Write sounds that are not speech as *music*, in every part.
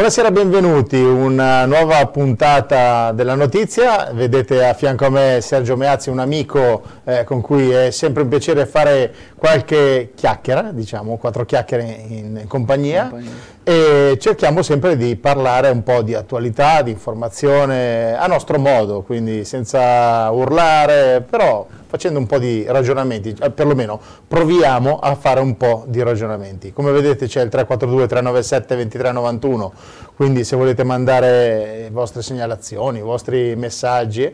Buonasera, benvenuti, una nuova puntata della notizia, vedete a fianco a me Sergio Meazzi, un amico eh, con cui è sempre un piacere fare qualche chiacchiera, diciamo quattro chiacchiere in compagnia, compagnia. e cerchiamo sempre di parlare un po' di attualità, di informazione a nostro modo, quindi senza urlare, però facendo un po' di ragionamenti, eh, perlomeno proviamo a fare un po' di ragionamenti. Come vedete c'è il 342 397 2391, quindi se volete mandare le vostre segnalazioni, i vostri messaggi,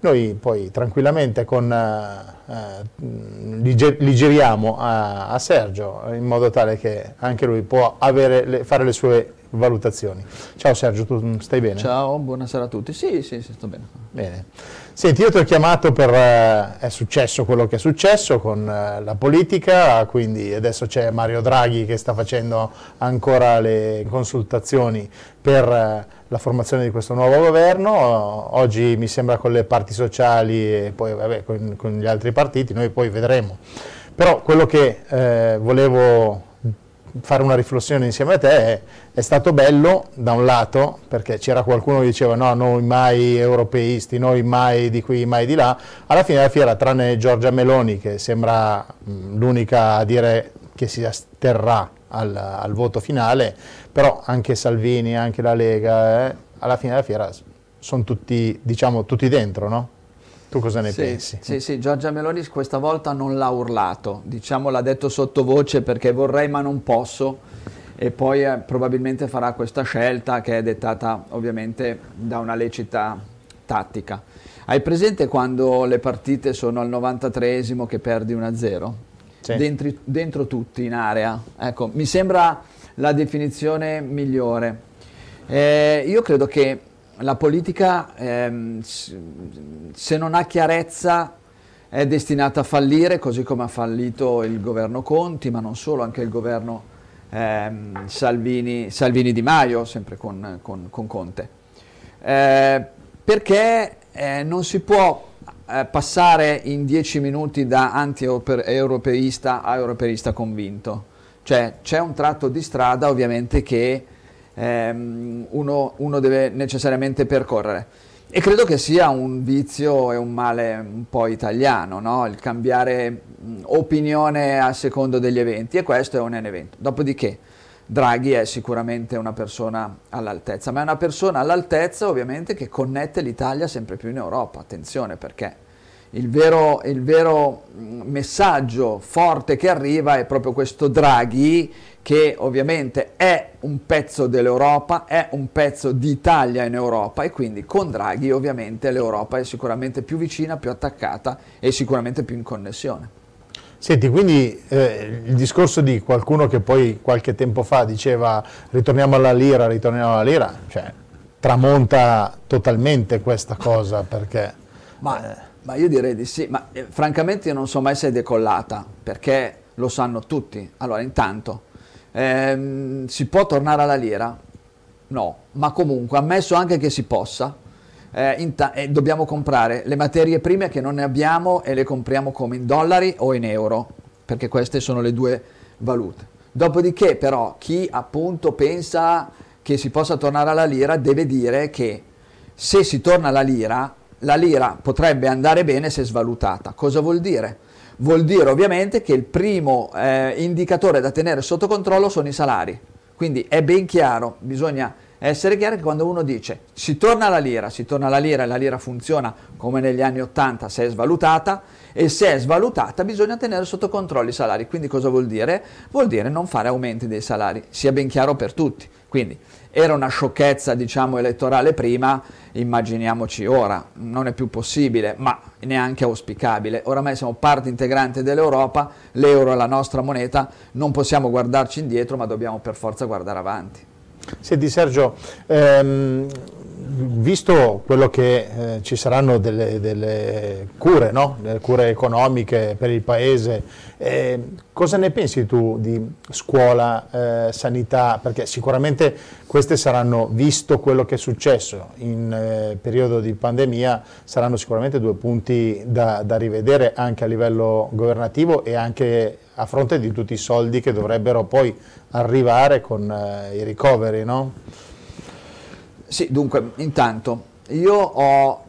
noi poi tranquillamente con, eh, eh li, giriamo a, a, Sergio in modo tale che anche lui può avere, fare le sue valutazioni. Ciao Sergio, tu stai bene? Ciao, buonasera a tutti. Sì, sì, sì sto bene. Bene. Senti, io ti ho chiamato per... Eh, è successo quello che è successo con eh, la politica, quindi adesso c'è Mario Draghi che sta facendo ancora le consultazioni per eh, la formazione di questo nuovo governo. Oggi mi sembra con le parti sociali e poi vabbè, con, con gli altri partiti, noi poi vedremo. Però quello che eh, volevo fare una riflessione insieme a te è, è, stato bello da un lato perché c'era qualcuno che diceva no noi mai europeisti noi mai di qui mai di là alla fine della fiera tranne Giorgia Meloni che sembra l'unica a dire che si asterrà al, al, voto finale però anche Salvini anche la Lega eh, alla fine della fiera sono tutti diciamo tutti dentro no? Tu cosa ne sì, pensi? Sì, sì, Giorgia Meloni questa volta non l'ha urlato, diciamo l'ha detto sottovoce perché vorrei ma non posso e poi eh, probabilmente farà questa scelta che è dettata ovviamente da una lecita tattica. Hai presente quando le partite sono al 93esimo che perdi 1-0? Sì. Dentro, dentro tutti in area. Ecco, mi sembra la definizione migliore. Eh, io credo che la politica, ehm, se non ha chiarezza, è destinata a fallire, così come ha fallito il governo Conti, ma non solo, anche il governo ehm, Salvini, Salvini, Di Maio, sempre con, con, con Conte. Eh, perché eh, non si può eh, passare in dieci minuti da anti-europeista a europeista convinto. Cioè c'è un tratto di strada ovviamente che ehm, uno, uno deve necessariamente percorrere. E credo che sia un vizio e un male un po' italiano, no? il cambiare mh, opinione a secondo degli eventi, e questo è un evento. Dopodiché Draghi è sicuramente una persona all'altezza, ma è una persona all'altezza ovviamente che connette l'Italia sempre più in Europa, attenzione perché il vero, il vero messaggio forte che arriva è proprio questo Draghi che ovviamente è un pezzo dell'Europa, è un pezzo d'Italia in Europa e quindi con Draghi ovviamente l'Europa è sicuramente più vicina, più attaccata e sicuramente più in connessione. Senti, quindi eh, il discorso di qualcuno che poi qualche tempo fa diceva ritorniamo alla lira, ritorniamo alla lira, cioè tramonta totalmente questa cosa perché... Ma, eh, ma io direi di sì, ma eh, francamente io non so mai se è decollata perché lo sanno tutti. Allora, intanto Ehm, si può tornare alla lira? No, ma comunque ammesso anche che si possa, eh, eh, dobbiamo comprare le materie prime che non ne abbiamo e le compriamo come in dollari o in euro, perché queste sono le due valute. Dopodiché però chi appunto pensa che si possa tornare alla lira deve dire che se si torna alla lira, la lira potrebbe andare bene se svalutata. Cosa vuol dire? vuol dire ovviamente che il primo eh, indicatore da tenere sotto controllo sono i salari. Quindi è ben chiaro, bisogna essere chiari che quando uno dice si torna alla lira, si torna alla lira e la lira funziona come negli anni 80 se è svalutata e se è svalutata bisogna tenere sotto controllo i salari. Quindi cosa vuol dire? Vuol dire non fare aumenti dei salari, sia ben chiaro per tutti. Quindi era una sciocchezza diciamo, elettorale prima, immaginiamoci ora, non è più possibile, ma neanche auspicabile. Oramai siamo parte integrante dell'Europa, l'euro è la nostra moneta, non possiamo guardarci indietro, ma dobbiamo per forza guardare avanti. Senti Sergio, ehm, visto quello che eh, ci saranno delle, delle cure, no? delle cure economiche per il Paese, eh, cosa ne pensi tu di scuola, eh, sanità? Perché sicuramente queste saranno, visto quello che è successo in eh, periodo di pandemia, saranno sicuramente due punti da, da rivedere anche a livello governativo e anche a fronte di tutti i soldi che dovrebbero poi arrivare con eh, i ricoveri, no? Sì, dunque, intanto, io ho,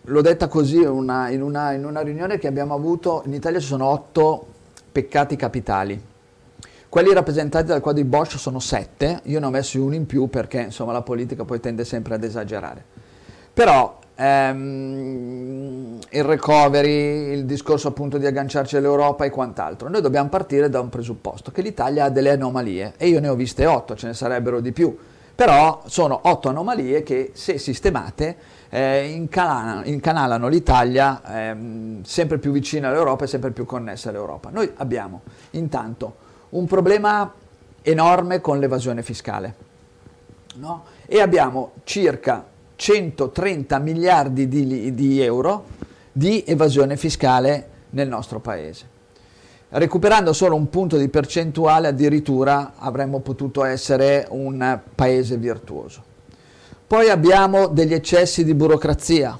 l'ho detta così una, in, una, in una riunione che abbiamo avuto, in Italia ci sono otto peccati capitali. Quelli rappresentati dal quadro di Bosch sono sette, io ne ho messi uno in più perché insomma la politica poi tende sempre ad esagerare. Però ehm, il recovery, il discorso appunto di agganciarci all'Europa e quant'altro, noi dobbiamo partire da un presupposto, che l'Italia ha delle anomalie e io ne ho viste otto, ce ne sarebbero di più, però sono otto anomalie che se sistemate eh, incanalano, incanalano l'Italia ehm, sempre più vicina all'Europa e sempre più connessa all'Europa. Noi abbiamo intanto un problema enorme con l'evasione fiscale no? e abbiamo circa 130 miliardi di, di euro di evasione fiscale nel nostro paese. Recuperando solo un punto di percentuale addirittura avremmo potuto essere un paese virtuoso. Poi abbiamo degli eccessi di burocrazia,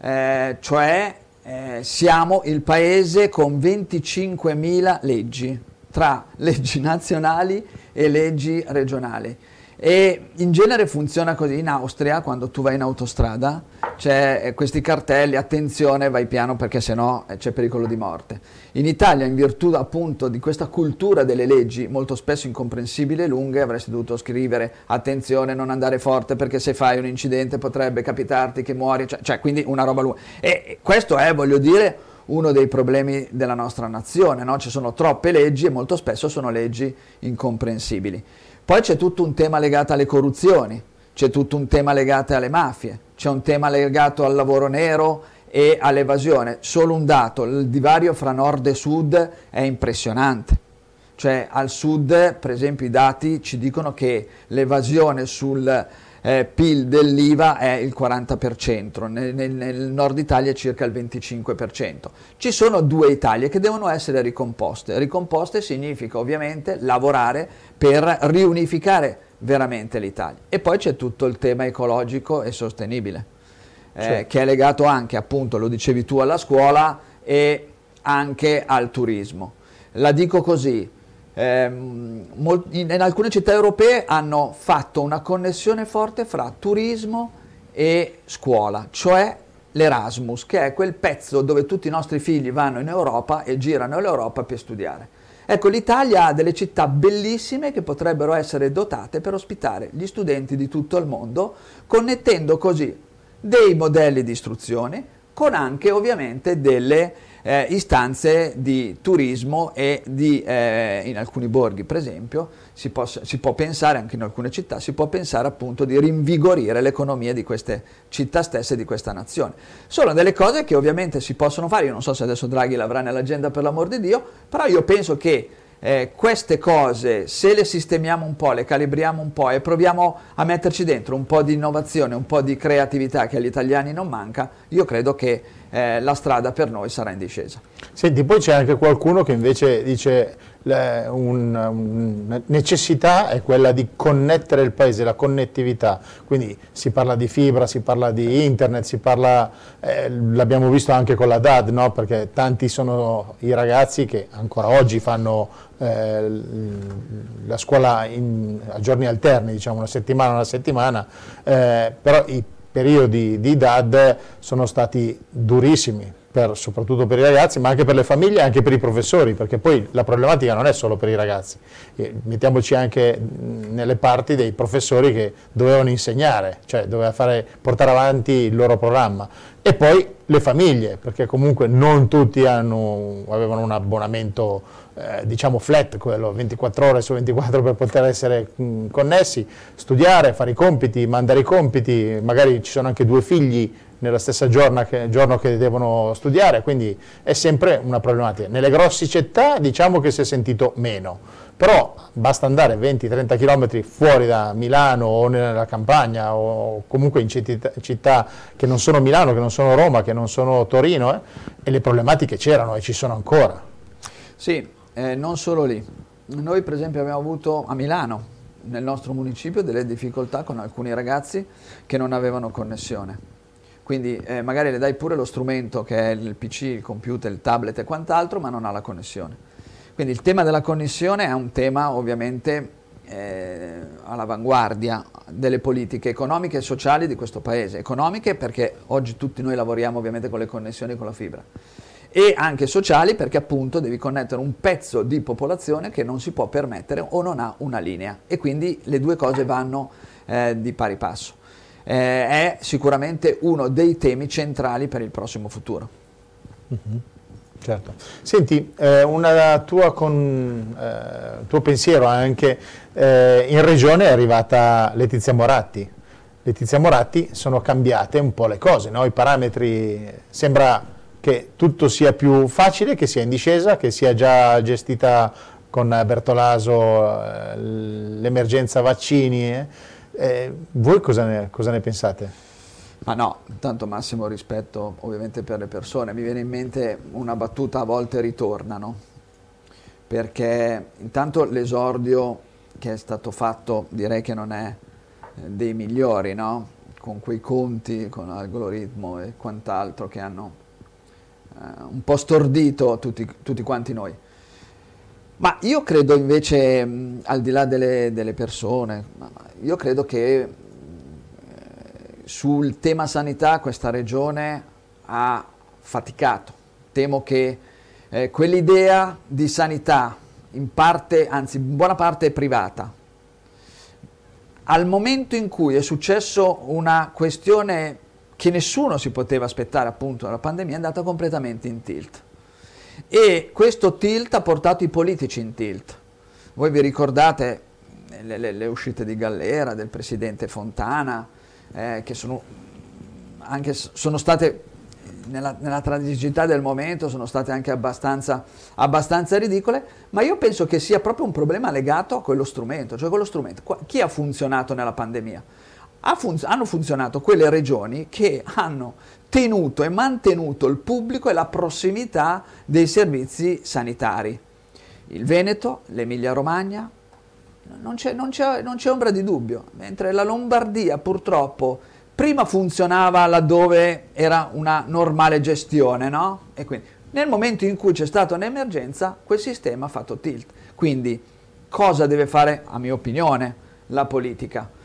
eh, cioè eh, siamo il paese con 25.000 leggi, tra leggi nazionali e leggi regionali. E in genere funziona così in Austria, quando tu vai in autostrada, c'è eh, questi cartelli, attenzione, vai piano perché sennò eh, c'è pericolo di morte. In Italia, in virtù appunto di questa cultura delle leggi, molto spesso incomprensibili e lunghe, avresti dovuto scrivere attenzione, non andare forte perché se fai un incidente potrebbe capitarti che muori, cioè, cioè quindi una roba lunga. E questo è, voglio dire, uno dei problemi della nostra nazione, no? ci sono troppe leggi e molto spesso sono leggi incomprensibili. Poi c'è tutto un tema legato alle corruzioni, c'è tutto un tema legato alle mafie, c'è un tema legato al lavoro nero e all'evasione. Solo un dato, il divario fra nord e sud è impressionante. Cioè al sud, per esempio, i dati ci dicono che l'evasione sul eh, PIL dell'IVA è il 40%, nel, nel, nel, nord Italia è circa il 25%. Ci sono due Italie che devono essere ricomposte. Ricomposte significa ovviamente lavorare per riunificare veramente l'Italia. E poi c'è tutto il tema ecologico e sostenibile, eh, certo. che è legato anche, appunto, lo dicevi tu, alla scuola e anche al turismo. La dico così, in, in alcune città europee hanno fatto una connessione forte fra turismo e scuola, cioè l'Erasmus, che è quel pezzo dove tutti i nostri figli vanno in Europa e girano l'Europa per studiare. Ecco, l'Italia ha delle città bellissime che potrebbero essere dotate per ospitare gli studenti di tutto il mondo, connettendo così dei modelli di istruzione con anche ovviamente delle eh, istanze di turismo e di, eh, in alcuni borghi per esempio si, possa, si, può pensare, anche in alcune città, si può pensare appunto di rinvigorire l'economia di queste città stesse, di questa nazione. Sono delle cose che ovviamente si possono fare, io non so se adesso Draghi l'avrà nell'agenda per l'amor di Dio, però io penso che eh, queste cose, se le sistemiamo un po', le calibriamo un po' e proviamo a metterci dentro un po' di innovazione, un po' di creatività che agli italiani non manca, io credo che eh, la strada per noi sarà in discesa. Senti, poi c'è anche qualcuno che invece dice un, una necessità è quella di connettere il paese, la connettività, quindi si parla di fibra, si parla di internet, si parla, eh, l'abbiamo visto anche con la DAD, no? perché tanti sono i ragazzi che ancora oggi fanno eh, la scuola in, a giorni alterni, diciamo una settimana una settimana, eh, però i periodi di DAD sono stati durissimi per, soprattutto per i ragazzi, ma anche per le famiglie e anche per i professori, perché poi la problematica non è solo per i ragazzi, mettiamoci anche nelle parti dei professori che dovevano insegnare, cioè doveva fare, portare avanti il loro programma, e poi le famiglie, perché comunque non tutti hanno, avevano un abbonamento eh, diciamo flat, quello 24 ore su 24 per poter essere mh, connessi, studiare, fare i compiti, mandare i compiti, magari ci sono anche due figli nella stessa giorno che, giorno che devono studiare, quindi è sempre una problematica. Nelle grosse città diciamo che si è sentito meno, però basta andare 20-30 km fuori da Milano o nella campagna o comunque in città, città, che non sono Milano, che non sono Roma, che non sono Torino eh, e le problematiche c'erano e ci sono ancora. Sì, eh, non solo lì. Noi per esempio abbiamo avuto a Milano, nel nostro municipio, delle difficoltà con alcuni ragazzi che non avevano connessione quindi eh, magari le dai pure lo strumento che è il PC, il computer, il tablet e quant'altro, ma non ha la connessione. Quindi il tema della connessione è un tema ovviamente eh, all'avanguardia delle politiche economiche e sociali di questo paese. Economiche perché oggi tutti noi lavoriamo ovviamente con le connessioni con la fibra e anche sociali perché appunto devi connettere un pezzo di popolazione che non si può permettere o non ha una linea e quindi le due cose vanno eh, di pari passo. Eh, è sicuramente uno dei temi centrali per il prossimo futuro. Mm-hmm. Certo. Senti, eh, un eh, tuo pensiero anche, eh, in regione è arrivata Letizia Moratti. Letizia Moratti sono cambiate un po' le cose, no? i parametri, sembra che tutto sia più facile, che sia in discesa, che sia già gestita con Bertolaso eh, l'emergenza vaccini. Eh. Eh, voi cosa ne, cosa ne pensate? Ma no, tanto massimo rispetto ovviamente per le persone. Mi viene in mente una battuta a volte ritornano, perché intanto l'esordio che è stato fatto direi che non è eh, dei migliori, no? con quei conti, con l'algoritmo e quant'altro che hanno un po' stordito tutti, tutti, quanti noi. Ma io credo invece, mh, al di là delle, delle persone, io credo che sul tema sanità questa regione ha faticato. Temo che eh, quell'idea di sanità, in parte, anzi in buona parte privata, al momento in cui è successo una questione che nessuno si poteva aspettare appunto dalla pandemia, è andata completamente in tilt. E questo tilt ha portato i politici in tilt. Voi vi ricordate le, le, le uscite di Gallera, del presidente Fontana, eh, che sono, anche, sono state nella, nella, tragicità del momento sono state anche abbastanza, abbastanza, ridicole, ma io penso che sia proprio un problema legato a quello strumento, cioè quello strumento. Chi ha funzionato nella pandemia? Ha fun- hanno funzionato quelle regioni che hanno tenuto e mantenuto il pubblico e la prossimità dei servizi sanitari. Il Veneto, l'Emilia Romagna, non c'è, non, c'è, non c'è, ombra di dubbio, mentre la Lombardia purtroppo prima funzionava laddove era una normale gestione, no? E quindi nel momento in cui c'è stata un'emergenza, quel sistema ha fatto tilt. Quindi cosa deve fare, a mia opinione, la politica?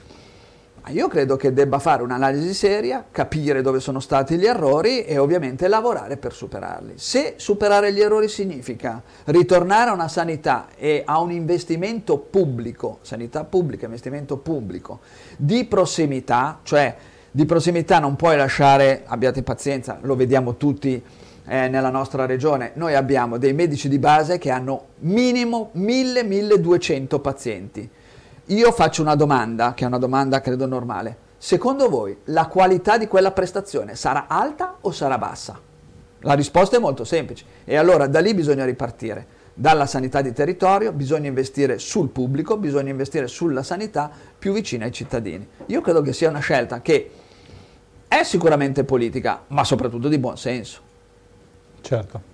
Io credo che debba fare un'analisi seria, capire dove sono stati gli errori e ovviamente lavorare per superarli. Se superare gli errori significa ritornare a una sanità e a un investimento pubblico, sanità pubblica, investimento pubblico, di prossimità, cioè di prossimità non puoi lasciare, abbiate pazienza, lo vediamo tutti eh, nella nostra regione, noi abbiamo dei medici di base che hanno minimo 1000-1200 pazienti io faccio una domanda, che è una domanda credo normale. Secondo voi la qualità di quella prestazione sarà alta o sarà bassa? La risposta è molto semplice e allora da lì bisogna ripartire. Dalla sanità di territorio bisogna investire sul pubblico, bisogna investire sulla sanità più vicina ai cittadini. Io credo che sia una scelta che è sicuramente politica, ma soprattutto di buon senso. Certo.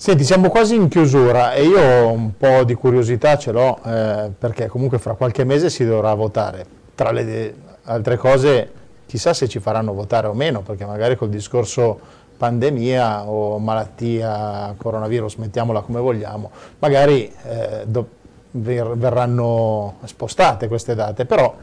Senti, siamo quasi in chiusura e io un po' di curiosità ce l'ho eh, perché comunque fra qualche mese si dovrà votare. Tra le altre cose, chissà se ci faranno votare o meno, perché magari col discorso pandemia o malattia, coronavirus, mettiamola come vogliamo, magari eh, do, ver, verranno spostate queste date, però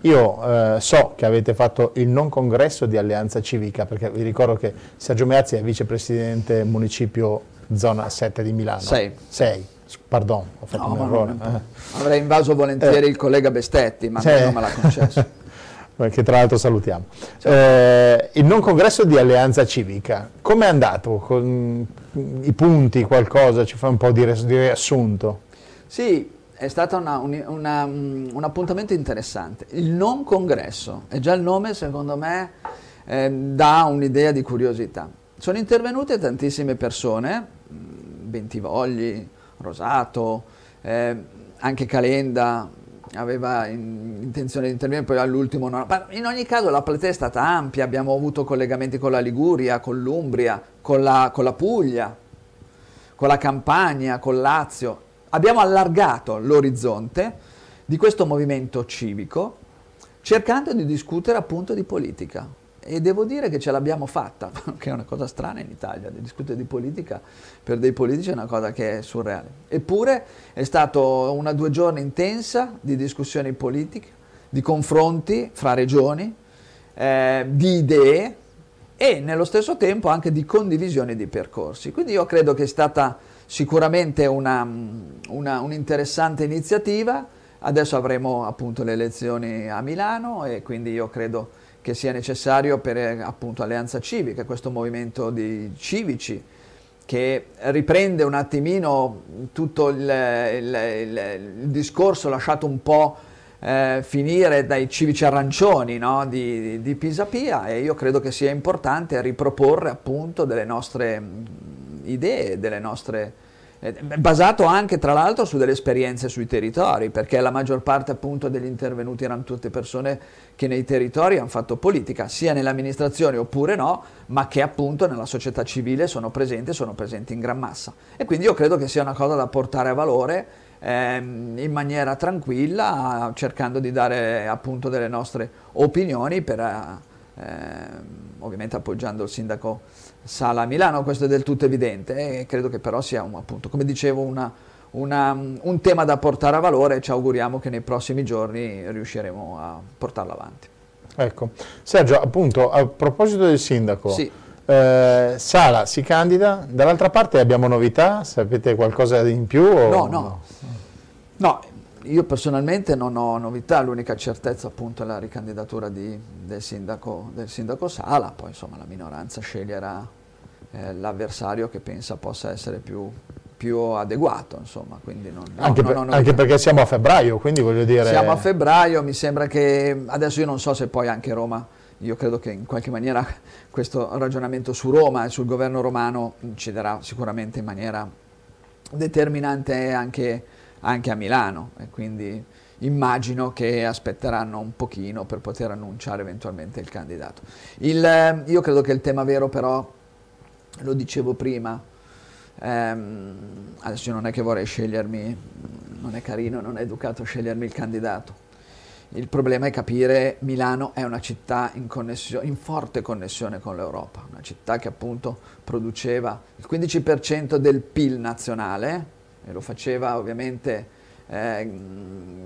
io eh, so che avete fatto il non congresso di Alleanza Civica, perché vi ricordo che Sergio Meazzi è vicepresidente municipio zona 7 di Milano. 6. 6. Pardon, ho fatto no, un errore. Eh. Avrei invaso volentieri eh. il collega Bestetti, ma non me l'ha concesso. *laughs* che tra l'altro salutiamo. Eh, il non congresso di Alleanza Civica, come è andato? Con i punti, qualcosa, ci fa un po' di, riassunto? Sì, è stato una, una, un appuntamento interessante. Il non congresso, e già il nome secondo me eh, dà un'idea di curiosità. Sono intervenute tantissime persone, Bentivogli, Rosato, eh, anche Calenda aveva in, intenzione di intervenire, poi all'ultimo no. In ogni caso la platea è stata ampia, abbiamo avuto collegamenti con la Liguria, con l'Umbria, con la, con la Puglia, con la Campania, con Lazio. Abbiamo allargato l'orizzonte di questo movimento civico cercando di discutere appunto di politica e devo dire che ce l'abbiamo fatta, *laughs* che è una cosa strana in Italia, di discutere di politica per dei politici è una cosa che è surreale. Eppure è stata una due giorni intensa di discussioni politiche, di confronti fra regioni, eh, di idee e nello stesso tempo anche di condivisione di percorsi. Quindi io credo che è stata sicuramente una, una, un'interessante iniziativa, adesso avremo appunto le elezioni a Milano e quindi io credo che sia necessario per appunto Alleanza Civica, questo movimento di civici che riprende un attimino tutto il, il, il, il discorso lasciato un po' eh, finire dai civici arancioni no? di, di Pisapia e io credo che sia importante riproporre appunto delle nostre idee, delle nostre eh, basato anche tra l'altro su delle esperienze sui territori, perché la maggior parte appunto degli intervenuti erano tutte persone che nei territori hanno fatto politica, sia nell'amministrazione oppure no, ma che appunto nella società civile sono presenti, sono presenti in gran massa. E quindi io credo che sia una cosa da portare a valore ehm, in maniera tranquilla, cercando di dare appunto delle nostre opinioni per... Eh, ovviamente appoggiando il sindaco Sala a Milano, questo è del tutto evidente, e credo che però sia, un, appunto, come dicevo, una, una, un tema da portare a valore e ci auguriamo che nei prossimi giorni riusciremo a portarlo avanti. Ecco, Sergio, appunto, a proposito del sindaco, sì. eh, Sala si candida, dall'altra parte abbiamo novità, sapete qualcosa in più? O... No, no, no, io personalmente non ho novità, l'unica certezza appunto è la ricandidatura di, del, sindaco, del, sindaco, Sala, poi insomma la minoranza sceglierà eh, l'avversario che pensa possa essere più, più adeguato, insomma, quindi non, no, anche, per, anche, perché siamo a febbraio, quindi voglio dire... Siamo a febbraio, mi sembra che adesso io non so se poi anche Roma, io credo che in qualche maniera questo ragionamento su Roma e sul governo romano inciderà sicuramente in maniera determinante anche anche a Milano e quindi immagino che aspetteranno un pochino per poter annunciare eventualmente il candidato. Il, eh, io credo che il tema vero però, lo dicevo prima, ehm, adesso non è che vorrei scegliermi, non è carino, non è educato scegliermi il candidato. Il problema è capire Milano è una città in, in forte connessione con l'Europa, una città che appunto produceva il 15% del PIL nazionale, lo faceva ovviamente eh,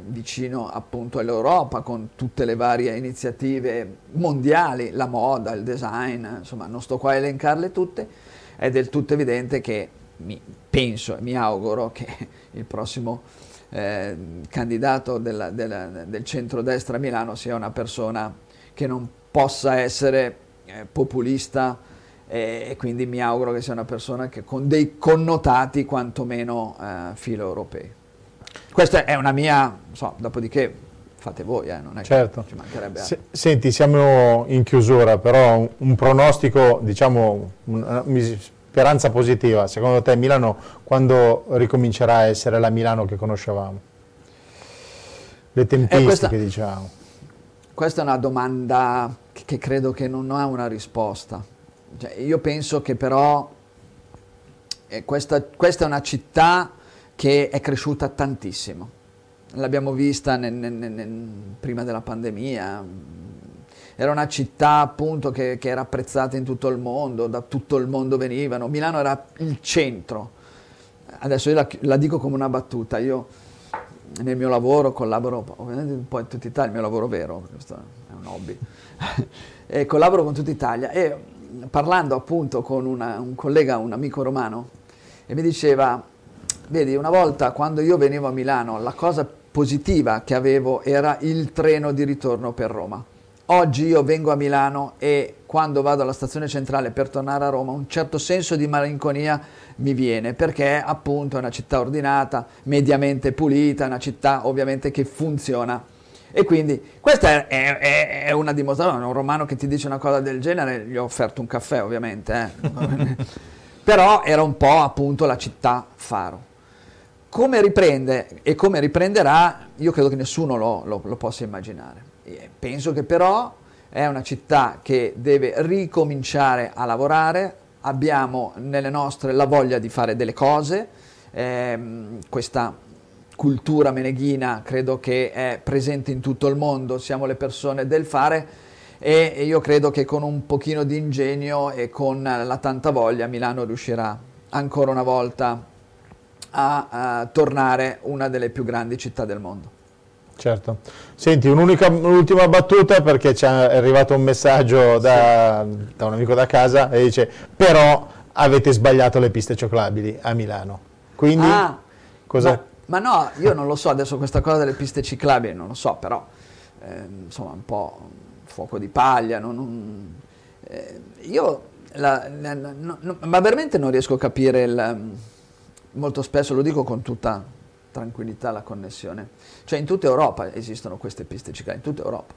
vicino appunto all'Europa con tutte le varie iniziative mondiali, la moda, il design, insomma non sto qua a elencarle tutte, è del tutto evidente che mi, penso e mi auguro che il prossimo eh, candidato della, della, del centrodestra a Milano sia una persona che non possa essere eh, populista, e quindi mi auguro che sia una persona che con dei connotati quantomeno eh, filo europei. Questa è una mia, so, dopodiché fate voi, eh, non è certo. che ci mancherebbe altro. Senti, siamo in chiusura, però un, un pronostico, diciamo, una speranza positiva. Secondo te Milano quando ricomincerà a essere la Milano che conoscevamo? Le tempistiche, questa, diciamo. Questa è una domanda che credo che non ha una risposta cioè, io penso che però eh, questa, questa, è una città che è cresciuta tantissimo. L'abbiamo vista nel, nel, nel, prima della pandemia. Era una città appunto che, che, era apprezzata in tutto il mondo, da tutto il mondo venivano. Milano era il centro. Adesso io la, la dico come una battuta. Io nel mio lavoro collaboro ovviamente un po' in tutta Italia, il mio lavoro vero, questo è un hobby. *laughs* collaboro con tutta Italia e parlando appunto con una, un collega, un amico romano, e mi diceva, vedi, una volta quando io venivo a Milano, la cosa positiva che avevo era il treno di ritorno per Roma. Oggi io vengo a Milano e quando vado alla stazione centrale per tornare a Roma un certo senso di malinconia mi viene perché appunto è una città ordinata, mediamente pulita, una città ovviamente che funziona e quindi questa è, è, è, una dimostrazione, un romano che ti dice una cosa del genere, gli ho offerto un caffè ovviamente, eh. *laughs* però era un po' appunto la città faro. Come riprende e come riprenderà, io credo che nessuno lo, lo, lo possa immaginare. Penso che però è una città che deve ricominciare a lavorare, abbiamo nelle nostre la voglia di fare delle cose, ehm, questa cultura meneghina credo che è presente in tutto il mondo, siamo le persone del fare e io credo che con un pochino di ingegno e con la tanta voglia Milano riuscirà ancora una volta a, a tornare una delle più grandi città del mondo. Certo. Senti, un'ultima battuta perché ci è arrivato un messaggio da, sì. da, un amico da casa e dice però avete sbagliato le piste ciclabili a Milano. Quindi ah, cosa... Ma, no, io non lo so, adesso questa cosa delle piste ciclabili non lo so, però eh, insomma un po' fuoco di paglia. Non, non, eh, io la, la, no, no, ma veramente non riesco a capire il, molto spesso, lo dico con tutta tranquillità, la connessione. Cioè in tutta Europa esistono queste piste ciclabili, in tutta Europa.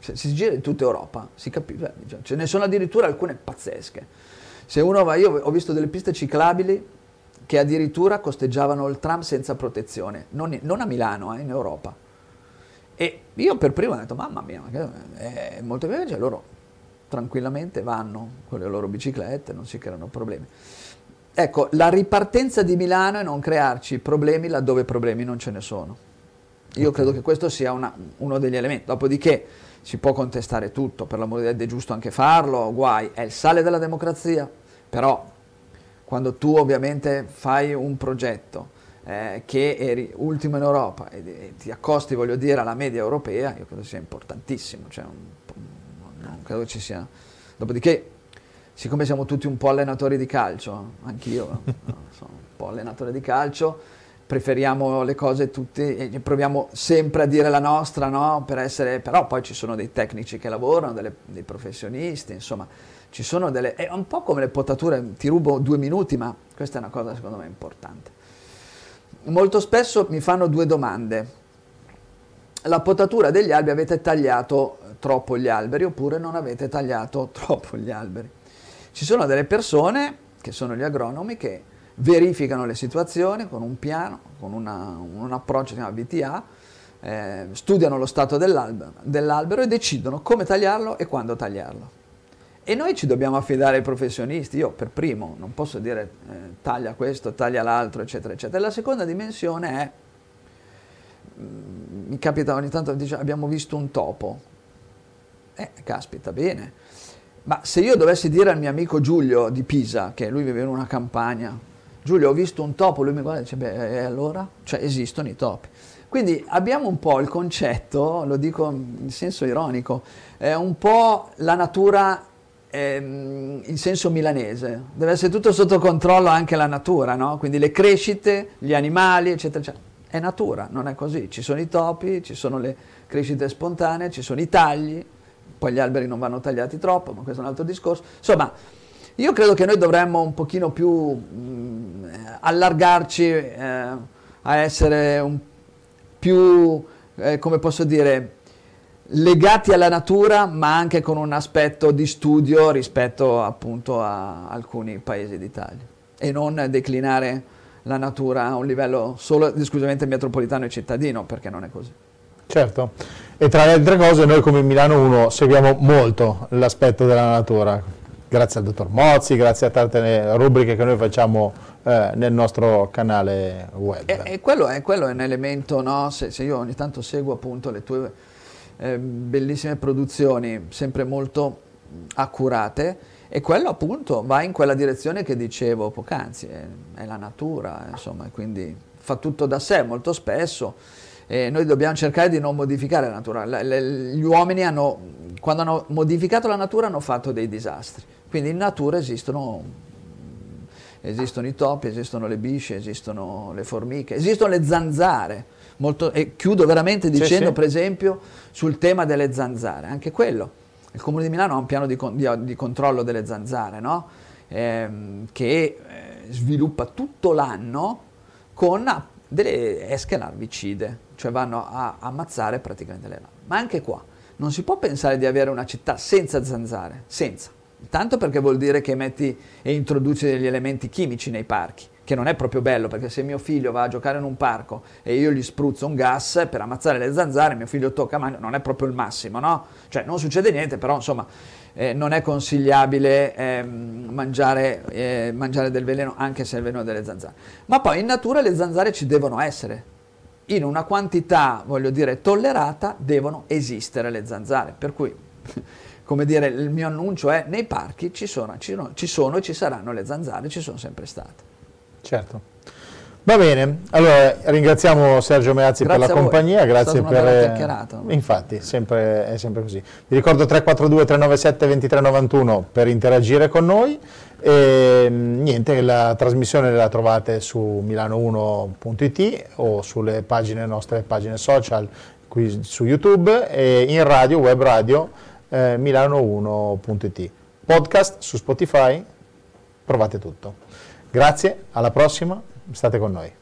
Se si gira in tutta Europa, si capisce, diciamo, ce ne sono addirittura alcune pazzesche. Se uno va, io ho visto delle piste ciclabili che addirittura costeggiavano il tram senza protezione, non, non a Milano, eh, in Europa. E io per primo ho detto, mamma mia, è molto veloce, loro tranquillamente vanno con le loro biciclette, non si creano problemi. Ecco, la ripartenza di Milano è non crearci problemi laddove problemi non ce ne sono. Io credo che questo sia una, uno degli elementi. Dopodiché si può contestare tutto, per l'amore di Dio è giusto anche farlo, guai, è il sale della democrazia, però quando tu ovviamente fai un progetto eh, che eri ultimo in Europa e, e, ti accosti, voglio dire, alla media europea, io credo sia importantissimo, cioè un, non credo ci sia... Dopodiché siccome siamo tutti un po' allenatori di calcio, anch'io *laughs* sono un po' allenatore di calcio, preferiamo le cose tutte e proviamo sempre a dire la nostra, no? Per essere, però poi ci sono dei tecnici che lavorano, delle, dei professionisti, insomma, ci sono delle... è un po' come le potature, ti rubo due minuti, ma questa è una cosa secondo me importante. Molto spesso mi fanno due domande. La potatura degli alberi avete tagliato troppo gli alberi oppure non avete tagliato *laughs* troppo gli alberi? Ci sono delle persone, che sono gli agronomi, che verificano le situazioni con un piano, con una, un approccio che si chiama VTA, eh, studiano lo stato dell'albero, dell'albero e decidono come tagliarlo e quando tagliarlo. E noi ci dobbiamo affidare ai professionisti, io per primo non posso dire eh, taglia questo, taglia l'altro, eccetera, eccetera. La seconda dimensione è, mm, mi capita ogni tanto, dice, abbiamo visto un topo. Eh, caspita, bene ma se io dovessi dire al mio amico Giulio di Pisa, che lui vive in una campagna, Giulio ho visto un topo, lui mi guarda e dice, beh, e allora? Cioè esistono i topi. Quindi abbiamo un po' il concetto, lo dico in senso ironico, è un po' la natura ehm, in senso milanese. Deve essere tutto sotto controllo anche la natura, no? Quindi le crescite, gli animali, eccetera, eccetera. È natura, non è così. Ci sono i topi, ci sono le crescite spontanee, ci sono i tagli, poi gli alberi non vanno tagliati troppo, ma questo è un altro discorso. Insomma, io credo che noi dovremmo un pochino più mh, mm, allargarci eh, a essere un, più, eh, come posso dire, legati alla natura, ma anche con un aspetto di studio rispetto appunto a alcuni paesi d'Italia e non declinare la natura a un livello solo esclusivamente metropolitano e cittadino, perché non è così. Certo, e tra le altre cose noi come Milano 1 seguiamo molto l'aspetto della natura, grazie al dottor Mozzi, grazie a tante rubriche che noi facciamo eh, nel nostro canale web. E, e quello, è, quello, è, un elemento, no? se, se, io ogni tanto seguo appunto le tue eh, bellissime produzioni, sempre molto accurate, e quello appunto va in quella direzione che dicevo poc'anzi, è, è la natura, insomma, quindi fa tutto da sé molto spesso eh, noi dobbiamo cercare di non modificare la natura. Gli uomini hanno, quando hanno modificato la natura hanno fatto dei disastri, quindi in natura esistono, esistono i topi, esistono le bisce, esistono le formiche, esistono le zanzare. Molto, e chiudo veramente dicendo sì, per esempio sul tema delle zanzare, anche quello. Il Comune di Milano ha un piano di, di, di controllo delle zanzare no? eh, che sviluppa tutto l'anno con delle esche larvicide, cioè vanno a ammazzare praticamente le larve. Ma anche qua non si può pensare di avere una città senza zanzare, senza. Tanto perché vuol dire che metti e introduci degli elementi chimici nei parchi, che non è proprio bello, perché se mio figlio va a giocare in un parco e io gli spruzzo un gas per ammazzare le zanzare, mio figlio tocca mano, non è proprio il massimo, no? Cioè non succede niente, però insomma eh, non è consigliabile eh, mangiare, eh, mangiare, del veleno anche se è il veleno delle zanzare. Ma poi in natura le zanzare ci devono essere, in una quantità, voglio dire, tollerata, devono esistere le zanzare, per cui *laughs* come dire, il mio annuncio è nei parchi ci sono, ci sono, ci sono e ci saranno le zanzare, ci sono sempre state. Certo. Va bene, allora ringraziamo Sergio Meazzi Grazie per la compagnia, grazie per... Infatti, sempre- è sempre così. Vi ricordo 342 397 2391 per interagire con noi e mm, niente, la trasmissione la trovate su milano1.it o sulle pagine nostre pagine social qui su YouTube e in radio, web radio eh, milano1.it. Podcast su Spotify, provate tutto. Grazie, alla prossima, state con noi.